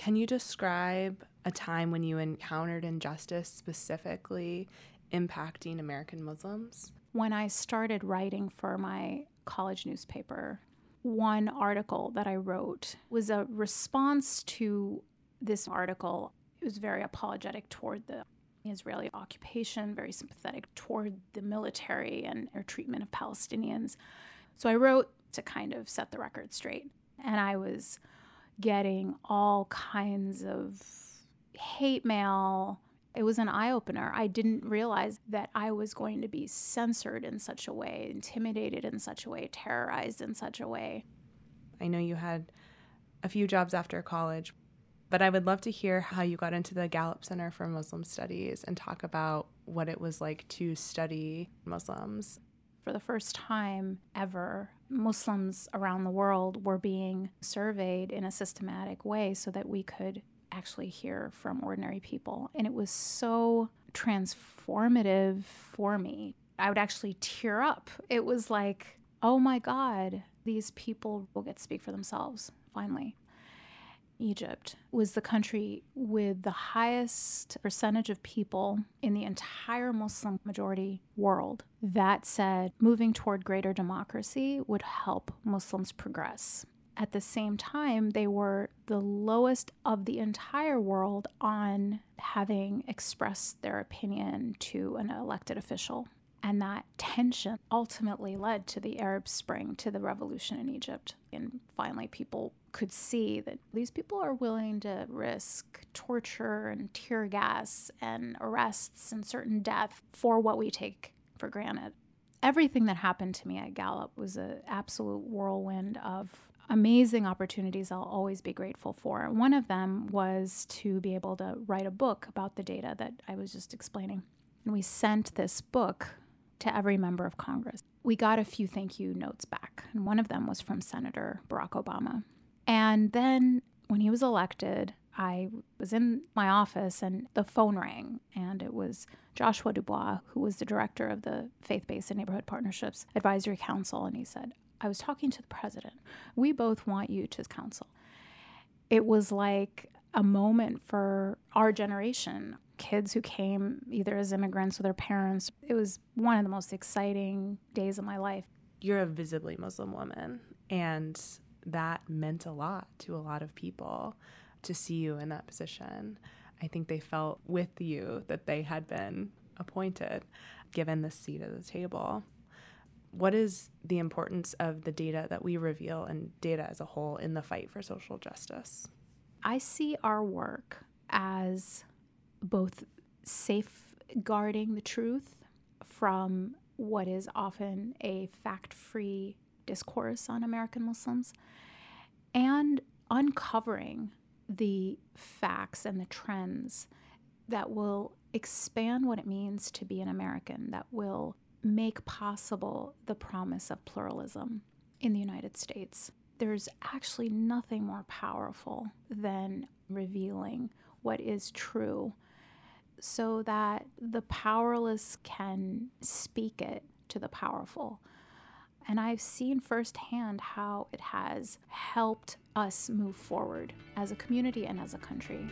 Can you describe a time when you encountered injustice specifically impacting American Muslims? When I started writing for my college newspaper, one article that I wrote was a response to this article. It was very apologetic toward the Israeli occupation, very sympathetic toward the military and their treatment of Palestinians. So I wrote to kind of set the record straight. And I was getting all kinds of hate mail. It was an eye opener. I didn't realize that I was going to be censored in such a way, intimidated in such a way, terrorized in such a way. I know you had a few jobs after college, but I would love to hear how you got into the Gallup Center for Muslim Studies and talk about what it was like to study Muslims. For the first time ever, Muslims around the world were being surveyed in a systematic way so that we could actually hear from ordinary people. And it was so transformative for me. I would actually tear up. It was like, oh my God, these people will get to speak for themselves finally. Egypt was the country with the highest percentage of people in the entire Muslim majority world that said moving toward greater democracy would help Muslims progress. At the same time, they were the lowest of the entire world on having expressed their opinion to an elected official. And that tension ultimately led to the Arab Spring, to the revolution in Egypt. And finally, people could see that these people are willing to risk torture and tear gas and arrests and certain death for what we take for granted. Everything that happened to me at Gallup was an absolute whirlwind of amazing opportunities I'll always be grateful for. One of them was to be able to write a book about the data that I was just explaining. And we sent this book to every member of Congress. We got a few thank you notes back, and one of them was from Senator Barack Obama. And then when he was elected, I was in my office and the phone rang, and it was Joshua Dubois, who was the director of the Faith Based and Neighborhood Partnerships Advisory Council. And he said, I was talking to the president. We both want you to counsel. It was like a moment for our generation, kids who came either as immigrants or their parents. It was one of the most exciting days of my life. You're a visibly Muslim woman, and that meant a lot to a lot of people to see you in that position. I think they felt with you that they had been appointed, given the seat at the table. What is the importance of the data that we reveal and data as a whole in the fight for social justice? I see our work as both safeguarding the truth from what is often a fact free discourse on American Muslims and uncovering the facts and the trends that will expand what it means to be an American, that will make possible the promise of pluralism in the United States. There's actually nothing more powerful than revealing what is true so that the powerless can speak it to the powerful. And I've seen firsthand how it has helped us move forward as a community and as a country.